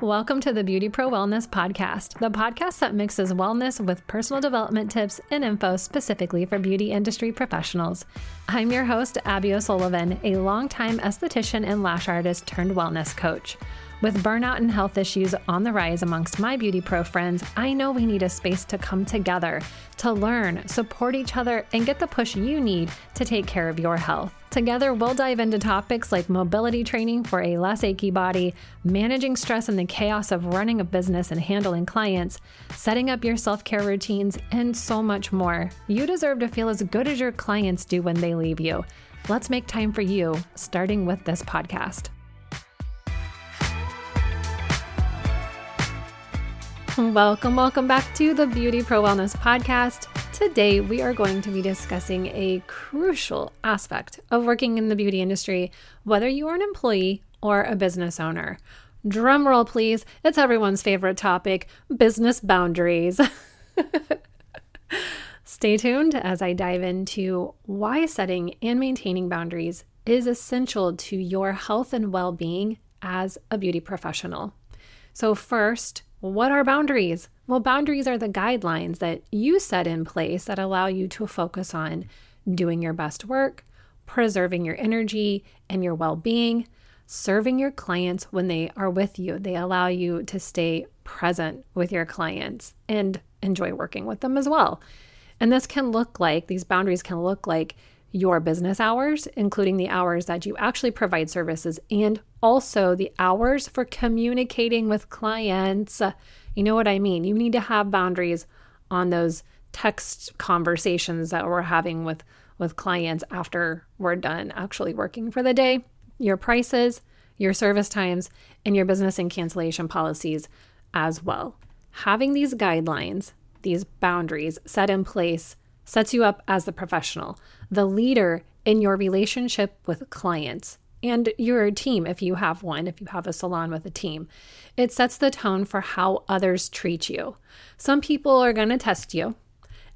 Welcome to the Beauty Pro Wellness Podcast, the podcast that mixes wellness with personal development tips and info specifically for beauty industry professionals. I'm your host, Abby O'Sullivan, a longtime esthetician and lash artist turned wellness coach. With burnout and health issues on the rise amongst my beauty pro friends, I know we need a space to come together, to learn, support each other, and get the push you need to take care of your health. Together, we'll dive into topics like mobility training for a less achy body, managing stress in the chaos of running a business and handling clients, setting up your self care routines, and so much more. You deserve to feel as good as your clients do when they leave you. Let's make time for you, starting with this podcast. Welcome, welcome back to the Beauty Pro Wellness Podcast. Today, we are going to be discussing a crucial aspect of working in the beauty industry, whether you are an employee or a business owner. Drum roll, please. It's everyone's favorite topic business boundaries. Stay tuned as I dive into why setting and maintaining boundaries is essential to your health and well being as a beauty professional. So, first, what are boundaries? Well, boundaries are the guidelines that you set in place that allow you to focus on doing your best work, preserving your energy and your well being, serving your clients when they are with you. They allow you to stay present with your clients and enjoy working with them as well. And this can look like, these boundaries can look like your business hours, including the hours that you actually provide services, and also the hours for communicating with clients. You know what I mean? You need to have boundaries on those text conversations that we're having with with clients after we're done actually working for the day. Your prices, your service times, and your business and cancellation policies as well. Having these guidelines, these boundaries set in place sets you up as the professional, the leader in your relationship with clients and your team if you have one, if you have a salon with a team. It sets the tone for how others treat you. Some people are going to test you,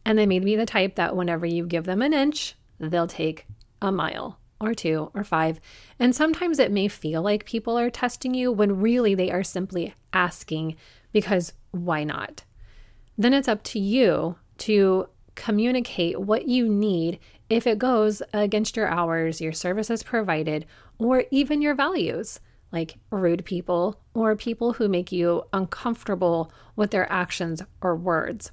and they may be the type that whenever you give them an inch, they'll take a mile or two or five. And sometimes it may feel like people are testing you when really they are simply asking because why not? Then it's up to you to communicate what you need if it goes against your hours, your services provided, or even your values, like rude people or people who make you uncomfortable with their actions or words.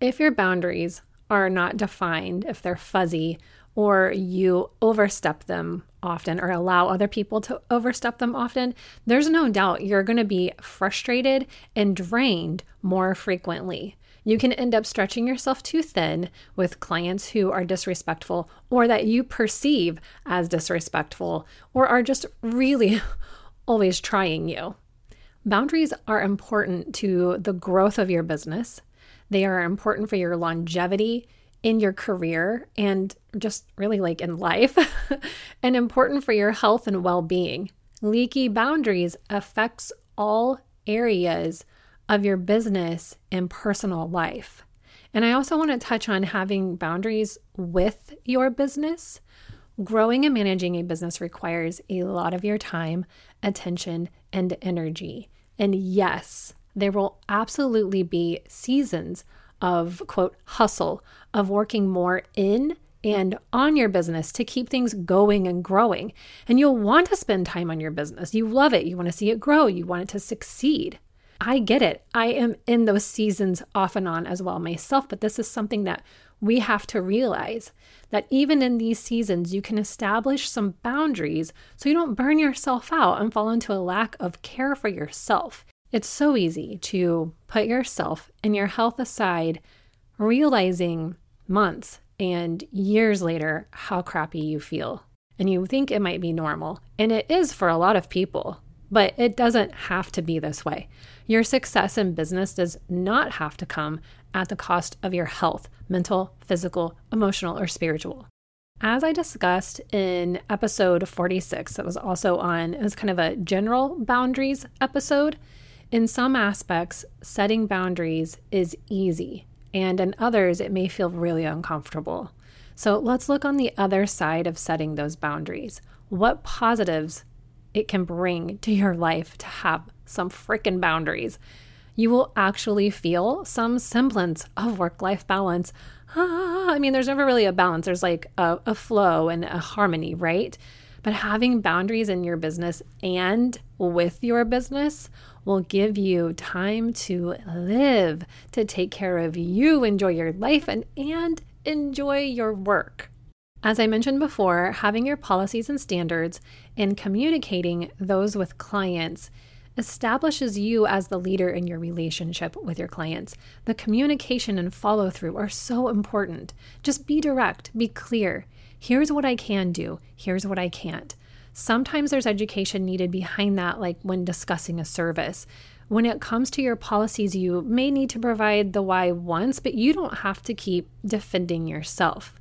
If your boundaries are not defined, if they're fuzzy, or you overstep them often or allow other people to overstep them often, there's no doubt you're going to be frustrated and drained more frequently. You can end up stretching yourself too thin with clients who are disrespectful or that you perceive as disrespectful or are just really always trying you. Boundaries are important to the growth of your business. They are important for your longevity in your career and just really like in life, and important for your health and well being. Leaky boundaries affects all areas of your business and personal life. And I also want to touch on having boundaries with your business. Growing and managing a business requires a lot of your time, attention, and energy. And yes, there will absolutely be seasons of quote hustle, of working more in and on your business to keep things going and growing. And you'll want to spend time on your business. You love it. You want to see it grow. You want it to succeed. I get it. I am in those seasons off and on as well myself, but this is something that we have to realize that even in these seasons, you can establish some boundaries so you don't burn yourself out and fall into a lack of care for yourself. It's so easy to put yourself and your health aside, realizing months and years later how crappy you feel. And you think it might be normal, and it is for a lot of people. But it doesn't have to be this way. Your success in business does not have to come at the cost of your health, mental, physical, emotional, or spiritual. As I discussed in episode 46, that was also on, it was kind of a general boundaries episode. In some aspects, setting boundaries is easy, and in others, it may feel really uncomfortable. So let's look on the other side of setting those boundaries. What positives it can bring to your life to have some freaking boundaries. You will actually feel some semblance of work life balance. Ah, I mean, there's never really a balance, there's like a, a flow and a harmony, right? But having boundaries in your business and with your business will give you time to live, to take care of you, enjoy your life, and, and enjoy your work. As I mentioned before, having your policies and standards and communicating those with clients establishes you as the leader in your relationship with your clients. The communication and follow through are so important. Just be direct, be clear. Here's what I can do, here's what I can't. Sometimes there's education needed behind that, like when discussing a service. When it comes to your policies, you may need to provide the why once, but you don't have to keep defending yourself.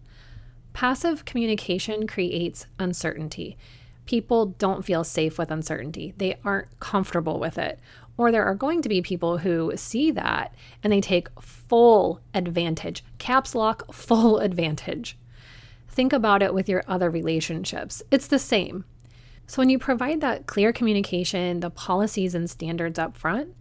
Passive communication creates uncertainty. People don't feel safe with uncertainty, they aren't comfortable with it. Or there are going to be people who see that and they take full advantage, caps lock, full advantage. Think about it with your other relationships. It's the same. So, when you provide that clear communication, the policies and standards up front,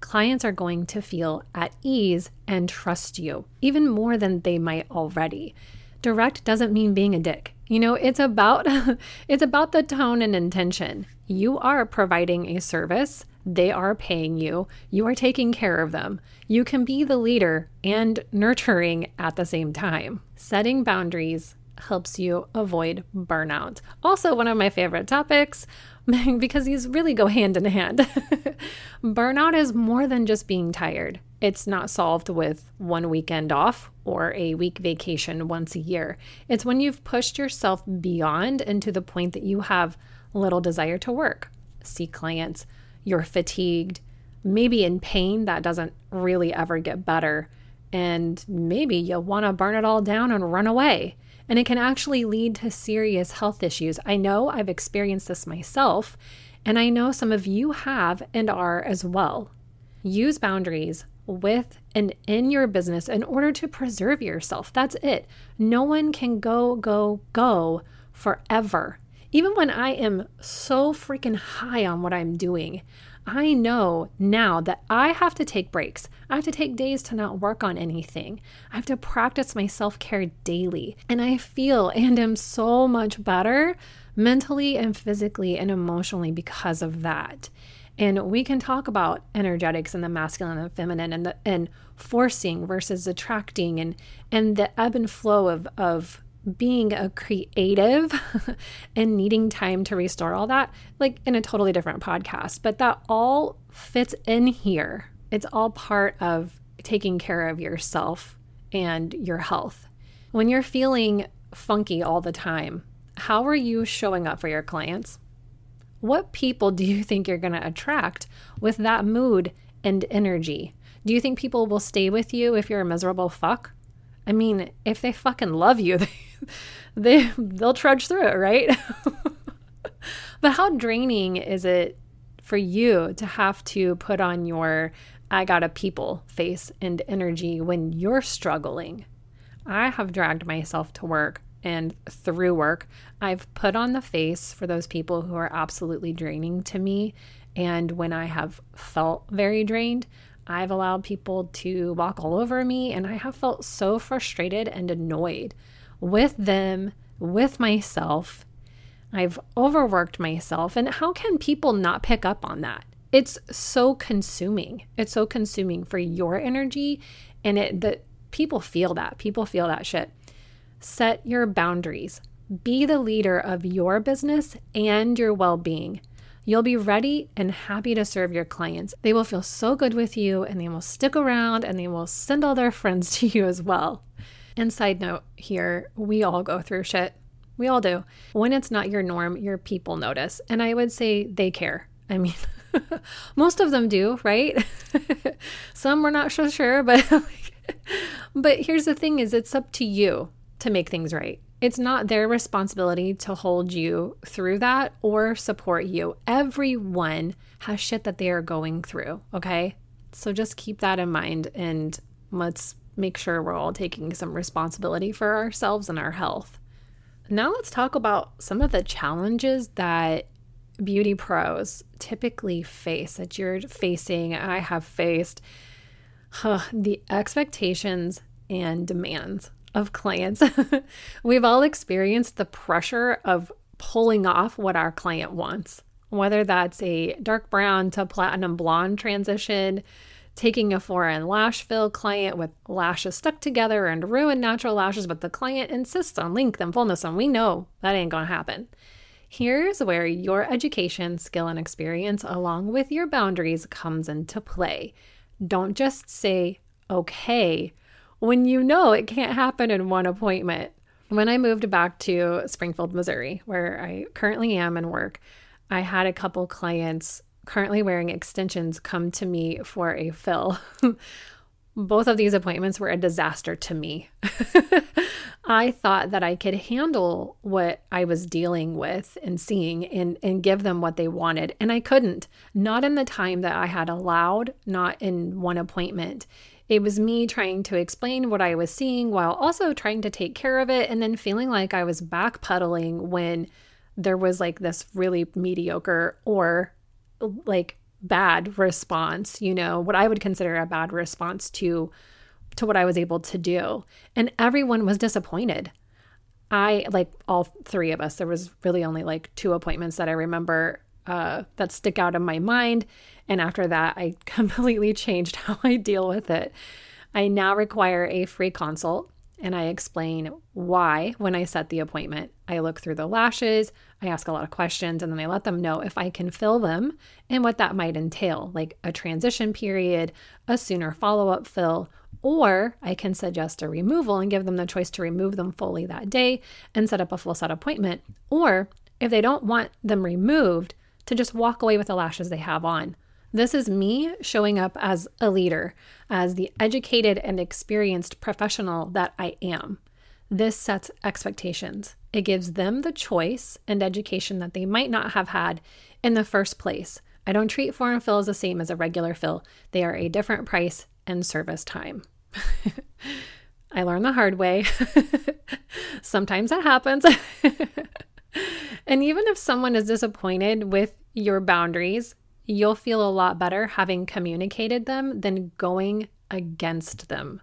clients are going to feel at ease and trust you even more than they might already. Direct doesn't mean being a dick. You know, it's about it's about the tone and intention. You are providing a service, they are paying you, you are taking care of them. You can be the leader and nurturing at the same time. Setting boundaries helps you avoid burnout. Also, one of my favorite topics because these really go hand in hand. burnout is more than just being tired. It's not solved with one weekend off or a week vacation once a year. It's when you've pushed yourself beyond and to the point that you have little desire to work, see clients, you're fatigued, maybe in pain that doesn't really ever get better, and maybe you want to burn it all down and run away and it can actually lead to serious health issues. I know I've experienced this myself, and I know some of you have and are as well. Use boundaries with and in your business in order to preserve yourself. That's it. No one can go, go, go forever. Even when I am so freaking high on what I'm doing, I know now that I have to take breaks. I have to take days to not work on anything. I have to practice my self care daily. And I feel and am so much better mentally and physically and emotionally because of that. And we can talk about energetics and the masculine and feminine and the, and forcing versus attracting and and the ebb and flow of of being a creative and needing time to restore all that, like in a totally different podcast, but that all fits in here. It's all part of taking care of yourself and your health. When you're feeling funky all the time, how are you showing up for your clients? What people do you think you're going to attract with that mood and energy? Do you think people will stay with you if you're a miserable fuck? I mean, if they fucking love you, they they they'll trudge through it, right? but how draining is it for you to have to put on your I got a people face and energy when you're struggling? I have dragged myself to work and through work, I've put on the face for those people who are absolutely draining to me. And when I have felt very drained, I've allowed people to walk all over me, and I have felt so frustrated and annoyed with them, with myself. I've overworked myself. And how can people not pick up on that? It's so consuming. It's so consuming for your energy. And it that people feel that. People feel that shit. Set your boundaries. Be the leader of your business and your well being. You'll be ready and happy to serve your clients. They will feel so good with you and they will stick around and they will send all their friends to you as well. And side note here, we all go through shit. We all do. When it's not your norm, your people notice. And I would say they care. I mean, most of them do, right? Some we're not so sure, but but here's the thing is it's up to you to make things right. It's not their responsibility to hold you through that or support you. Everyone has shit that they are going through, okay? So just keep that in mind and let's make sure we're all taking some responsibility for ourselves and our health. Now, let's talk about some of the challenges that beauty pros typically face, that you're facing, I have faced, huh, the expectations and demands of clients. We've all experienced the pressure of pulling off what our client wants, whether that's a dark brown to platinum blonde transition, taking a foreign lash fill client with lashes stuck together and ruined natural lashes, but the client insists on length and fullness, and we know that ain't gonna happen. Here's where your education, skill, and experience, along with your boundaries, comes into play. Don't just say, okay, when you know it can't happen in one appointment. When I moved back to Springfield, Missouri, where I currently am and work, I had a couple clients currently wearing extensions come to me for a fill. Both of these appointments were a disaster to me. I thought that I could handle what I was dealing with and seeing and, and give them what they wanted. And I couldn't, not in the time that I had allowed, not in one appointment. It was me trying to explain what I was seeing while also trying to take care of it and then feeling like I was backpedaling when there was like this really mediocre or like bad response, you know, what I would consider a bad response to to what I was able to do. And everyone was disappointed. I like all three of us. There was really only like two appointments that I remember uh, that stick out in my mind. And after that, I completely changed how I deal with it. I now require a free consult and I explain why when I set the appointment. I look through the lashes, I ask a lot of questions, and then I let them know if I can fill them and what that might entail, like a transition period, a sooner follow up fill, or I can suggest a removal and give them the choice to remove them fully that day and set up a full set appointment. Or if they don't want them removed, to just walk away with the lashes they have on. This is me showing up as a leader, as the educated and experienced professional that I am. This sets expectations. It gives them the choice and education that they might not have had in the first place. I don't treat foreign fills the same as a regular fill, they are a different price and service time. I learned the hard way. Sometimes that happens. and even if someone is disappointed with your boundaries, you'll feel a lot better having communicated them than going against them.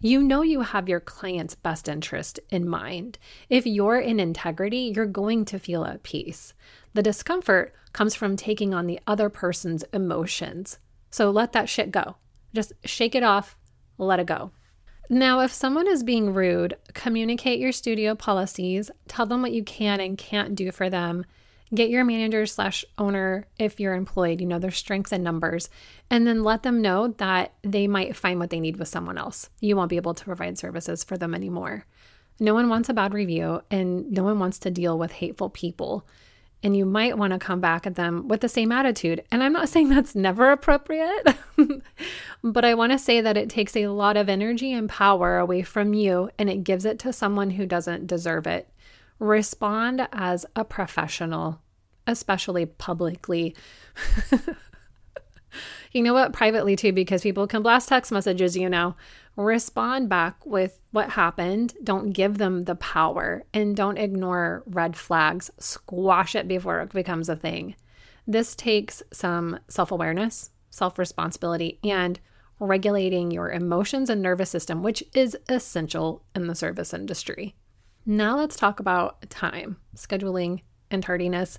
You know you have your client's best interest in mind. If you're in integrity, you're going to feel at peace. The discomfort comes from taking on the other person's emotions. So let that shit go. Just shake it off, let it go. Now, if someone is being rude, communicate your studio policies, tell them what you can and can't do for them. Get your manager slash owner, if you're employed, you know, their strengths and numbers, and then let them know that they might find what they need with someone else. You won't be able to provide services for them anymore. No one wants a bad review, and no one wants to deal with hateful people and you might want to come back at them with the same attitude. And I'm not saying that's never appropriate, but I want to say that it takes a lot of energy and power away from you and it gives it to someone who doesn't deserve it. Respond as a professional, especially publicly. you know what? Privately too, because people can blast text messages, you know respond back with what happened. Don't give them the power and don't ignore red flags. Squash it before it becomes a thing. This takes some self awareness, self responsibility, and regulating your emotions and nervous system, which is essential in the service industry. Now, let's talk about time, scheduling, and tardiness.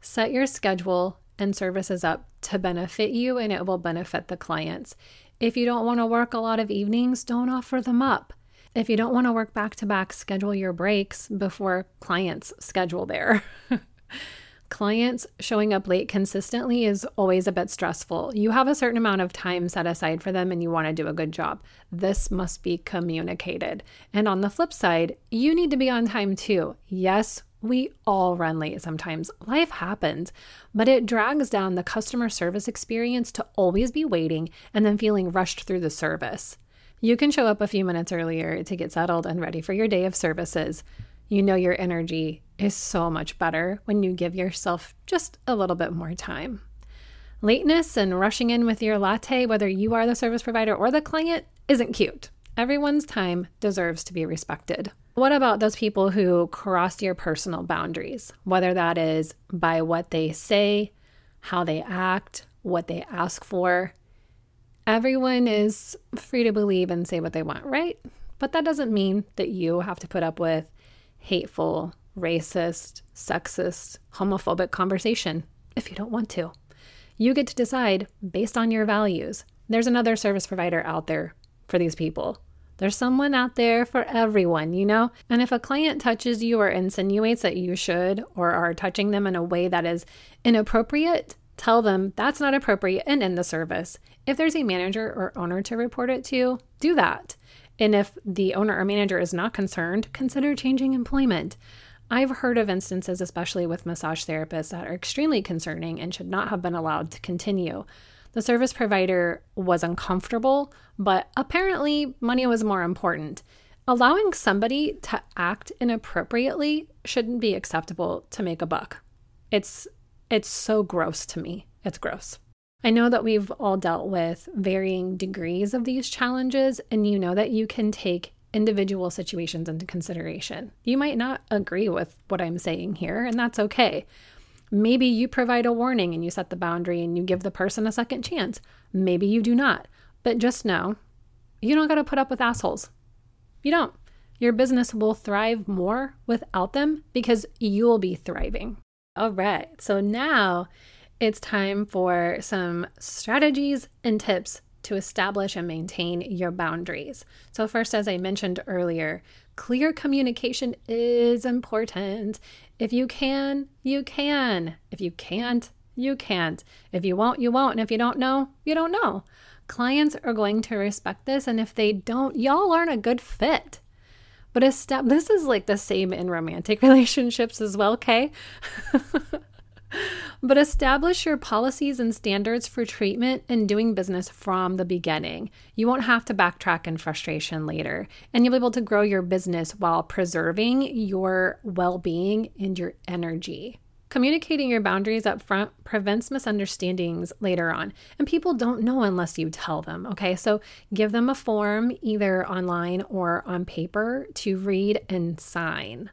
Set your schedule and services up to benefit you, and it will benefit the clients. If you don't want to work a lot of evenings, don't offer them up. If you don't want to work back to back, schedule your breaks before clients schedule their. clients showing up late consistently is always a bit stressful. You have a certain amount of time set aside for them and you want to do a good job. This must be communicated. And on the flip side, you need to be on time too. Yes, we all run late sometimes. Life happens, but it drags down the customer service experience to always be waiting and then feeling rushed through the service. You can show up a few minutes earlier to get settled and ready for your day of services. You know your energy is so much better when you give yourself just a little bit more time. Lateness and rushing in with your latte, whether you are the service provider or the client, isn't cute. Everyone's time deserves to be respected. What about those people who cross your personal boundaries, whether that is by what they say, how they act, what they ask for? Everyone is free to believe and say what they want, right? But that doesn't mean that you have to put up with hateful, racist, sexist, homophobic conversation if you don't want to. You get to decide based on your values. There's another service provider out there for these people. There's someone out there for everyone, you know? And if a client touches you or insinuates that you should or are touching them in a way that is inappropriate, tell them that's not appropriate and end the service. If there's a manager or owner to report it to, do that. And if the owner or manager is not concerned, consider changing employment. I've heard of instances, especially with massage therapists, that are extremely concerning and should not have been allowed to continue. The service provider was uncomfortable, but apparently money was more important. Allowing somebody to act inappropriately shouldn't be acceptable to make a buck. It's it's so gross to me. It's gross. I know that we've all dealt with varying degrees of these challenges, and you know that you can take individual situations into consideration. You might not agree with what I'm saying here, and that's okay. Maybe you provide a warning and you set the boundary and you give the person a second chance. Maybe you do not. But just know you don't got to put up with assholes. You don't. Your business will thrive more without them because you'll be thriving. All right. So now it's time for some strategies and tips to establish and maintain your boundaries. So, first, as I mentioned earlier, clear communication is important. If you can, you can. If you can't, you can't. If you won't, you won't. And if you don't know, you don't know. Clients are going to respect this. And if they don't, y'all aren't a good fit. But a step, this is like the same in romantic relationships as well, okay? but establish your policies and standards for treatment and doing business from the beginning. You won't have to backtrack in frustration later, and you'll be able to grow your business while preserving your well being and your energy. Communicating your boundaries up front prevents misunderstandings later on, and people don't know unless you tell them. Okay, so give them a form either online or on paper to read and sign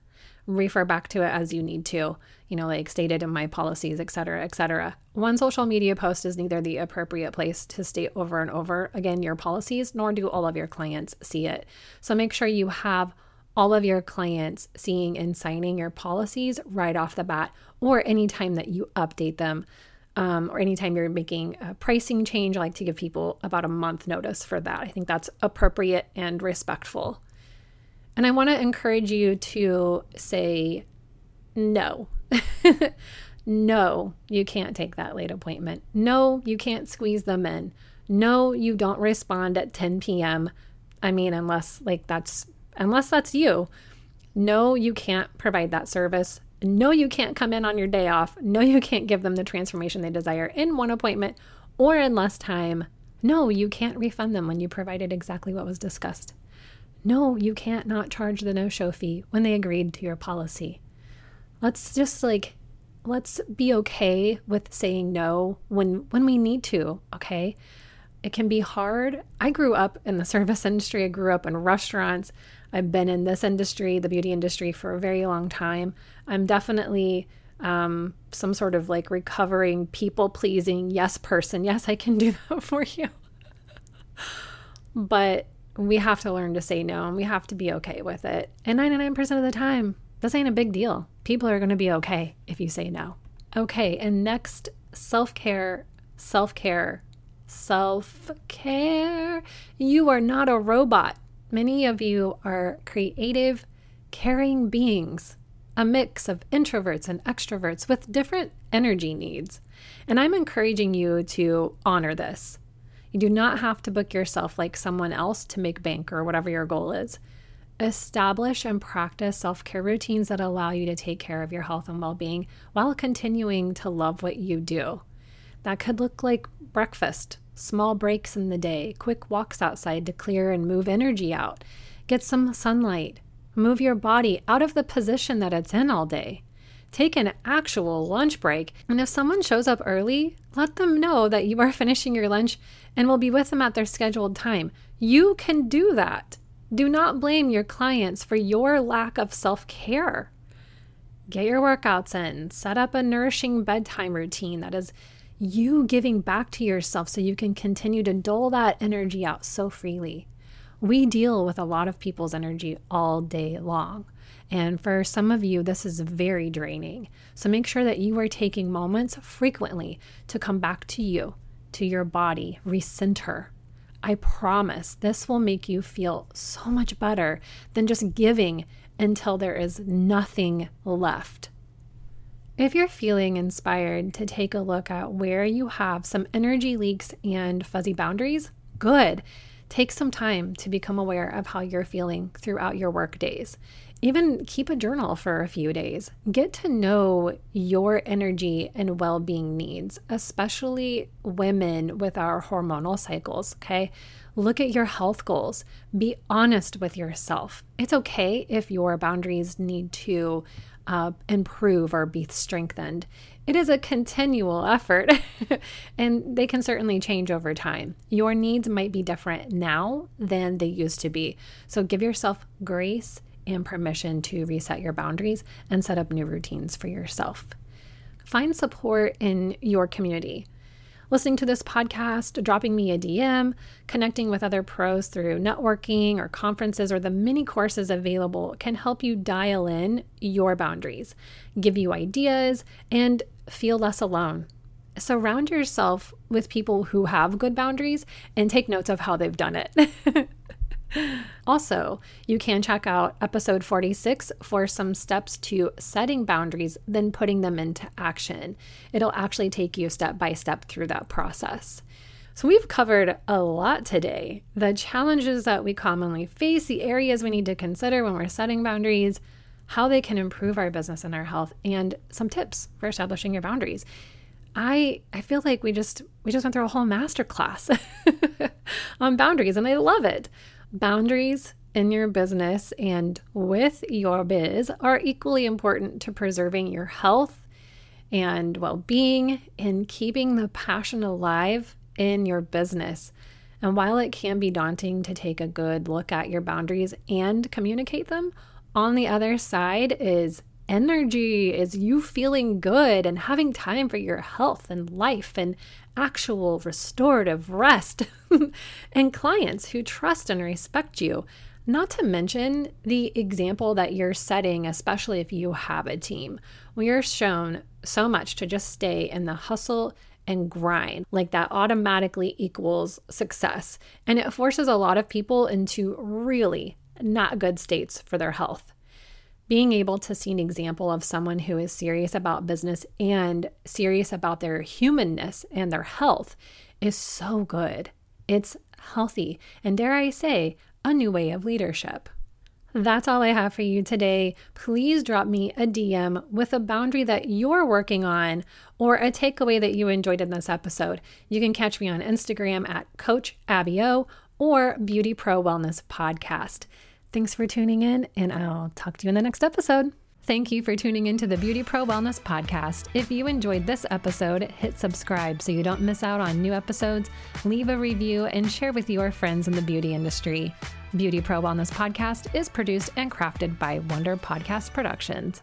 refer back to it as you need to, you know, like stated in my policies, et cetera, et cetera. One social media post is neither the appropriate place to state over and over again your policies, nor do all of your clients see it. So make sure you have all of your clients seeing and signing your policies right off the bat, or anytime that you update them. Um, or anytime you're making a pricing change, I like to give people about a month notice for that. I think that's appropriate and respectful. And I want to encourage you to say no. no, you can't take that late appointment. No, you can't squeeze them in. No, you don't respond at 10 p.m. I mean, unless like that's unless that's you. No, you can't provide that service. No, you can't come in on your day off. No, you can't give them the transformation they desire in one appointment or in less time. No, you can't refund them when you provided exactly what was discussed. No, you can't not charge the no show fee when they agreed to your policy. Let's just like, let's be okay with saying no when when we need to, okay? It can be hard. I grew up in the service industry. I grew up in restaurants. I've been in this industry, the beauty industry, for a very long time. I'm definitely um, some sort of like recovering, people pleasing yes person. Yes, I can do that for you. but we have to learn to say no and we have to be okay with it. And 99% of the time, this ain't a big deal. People are going to be okay if you say no. Okay, and next, self care, self care, self care. You are not a robot. Many of you are creative, caring beings, a mix of introverts and extroverts with different energy needs. And I'm encouraging you to honor this. You do not have to book yourself like someone else to make bank or whatever your goal is. Establish and practice self care routines that allow you to take care of your health and well being while continuing to love what you do. That could look like breakfast, small breaks in the day, quick walks outside to clear and move energy out, get some sunlight, move your body out of the position that it's in all day. Take an actual lunch break. And if someone shows up early, let them know that you are finishing your lunch and will be with them at their scheduled time. You can do that. Do not blame your clients for your lack of self care. Get your workouts in, set up a nourishing bedtime routine that is you giving back to yourself so you can continue to dole that energy out so freely. We deal with a lot of people's energy all day long. And for some of you, this is very draining. So make sure that you are taking moments frequently to come back to you, to your body, recenter. I promise this will make you feel so much better than just giving until there is nothing left. If you're feeling inspired to take a look at where you have some energy leaks and fuzzy boundaries, good. Take some time to become aware of how you're feeling throughout your work days. Even keep a journal for a few days. Get to know your energy and well being needs, especially women with our hormonal cycles. Okay. Look at your health goals. Be honest with yourself. It's okay if your boundaries need to uh, improve or be strengthened. It is a continual effort, and they can certainly change over time. Your needs might be different now than they used to be. So give yourself grace and permission to reset your boundaries and set up new routines for yourself. Find support in your community listening to this podcast, dropping me a DM, connecting with other pros through networking or conferences or the many courses available can help you dial in your boundaries, give you ideas, and feel less alone. Surround yourself with people who have good boundaries and take notes of how they've done it. Also, you can check out episode 46 for some steps to setting boundaries, then putting them into action. It'll actually take you step by step through that process. So, we've covered a lot today the challenges that we commonly face, the areas we need to consider when we're setting boundaries, how they can improve our business and our health, and some tips for establishing your boundaries. I I feel like we just we just went through a whole master class on boundaries and I love it. Boundaries in your business and with your biz are equally important to preserving your health and well being and keeping the passion alive in your business. And while it can be daunting to take a good look at your boundaries and communicate them, on the other side is energy, is you feeling good and having time for your health and life and actual restorative rest, and clients who trust and respect you. Not to mention the example that you're setting, especially if you have a team. We are shown so much to just stay in the hustle and grind. Like that automatically equals success. And it forces a lot of people into really not good states for their health being able to see an example of someone who is serious about business and serious about their humanness and their health is so good. It's healthy, and dare I say, a new way of leadership. That's all I have for you today. Please drop me a DM with a boundary that you're working on or a takeaway that you enjoyed in this episode. You can catch me on Instagram at Coach Abby O or Beauty Pro Wellness Podcast. Thanks for tuning in, and I'll talk to you in the next episode. Thank you for tuning into the Beauty Pro Wellness Podcast. If you enjoyed this episode, hit subscribe so you don't miss out on new episodes, leave a review, and share with your friends in the beauty industry. Beauty Pro Wellness Podcast is produced and crafted by Wonder Podcast Productions.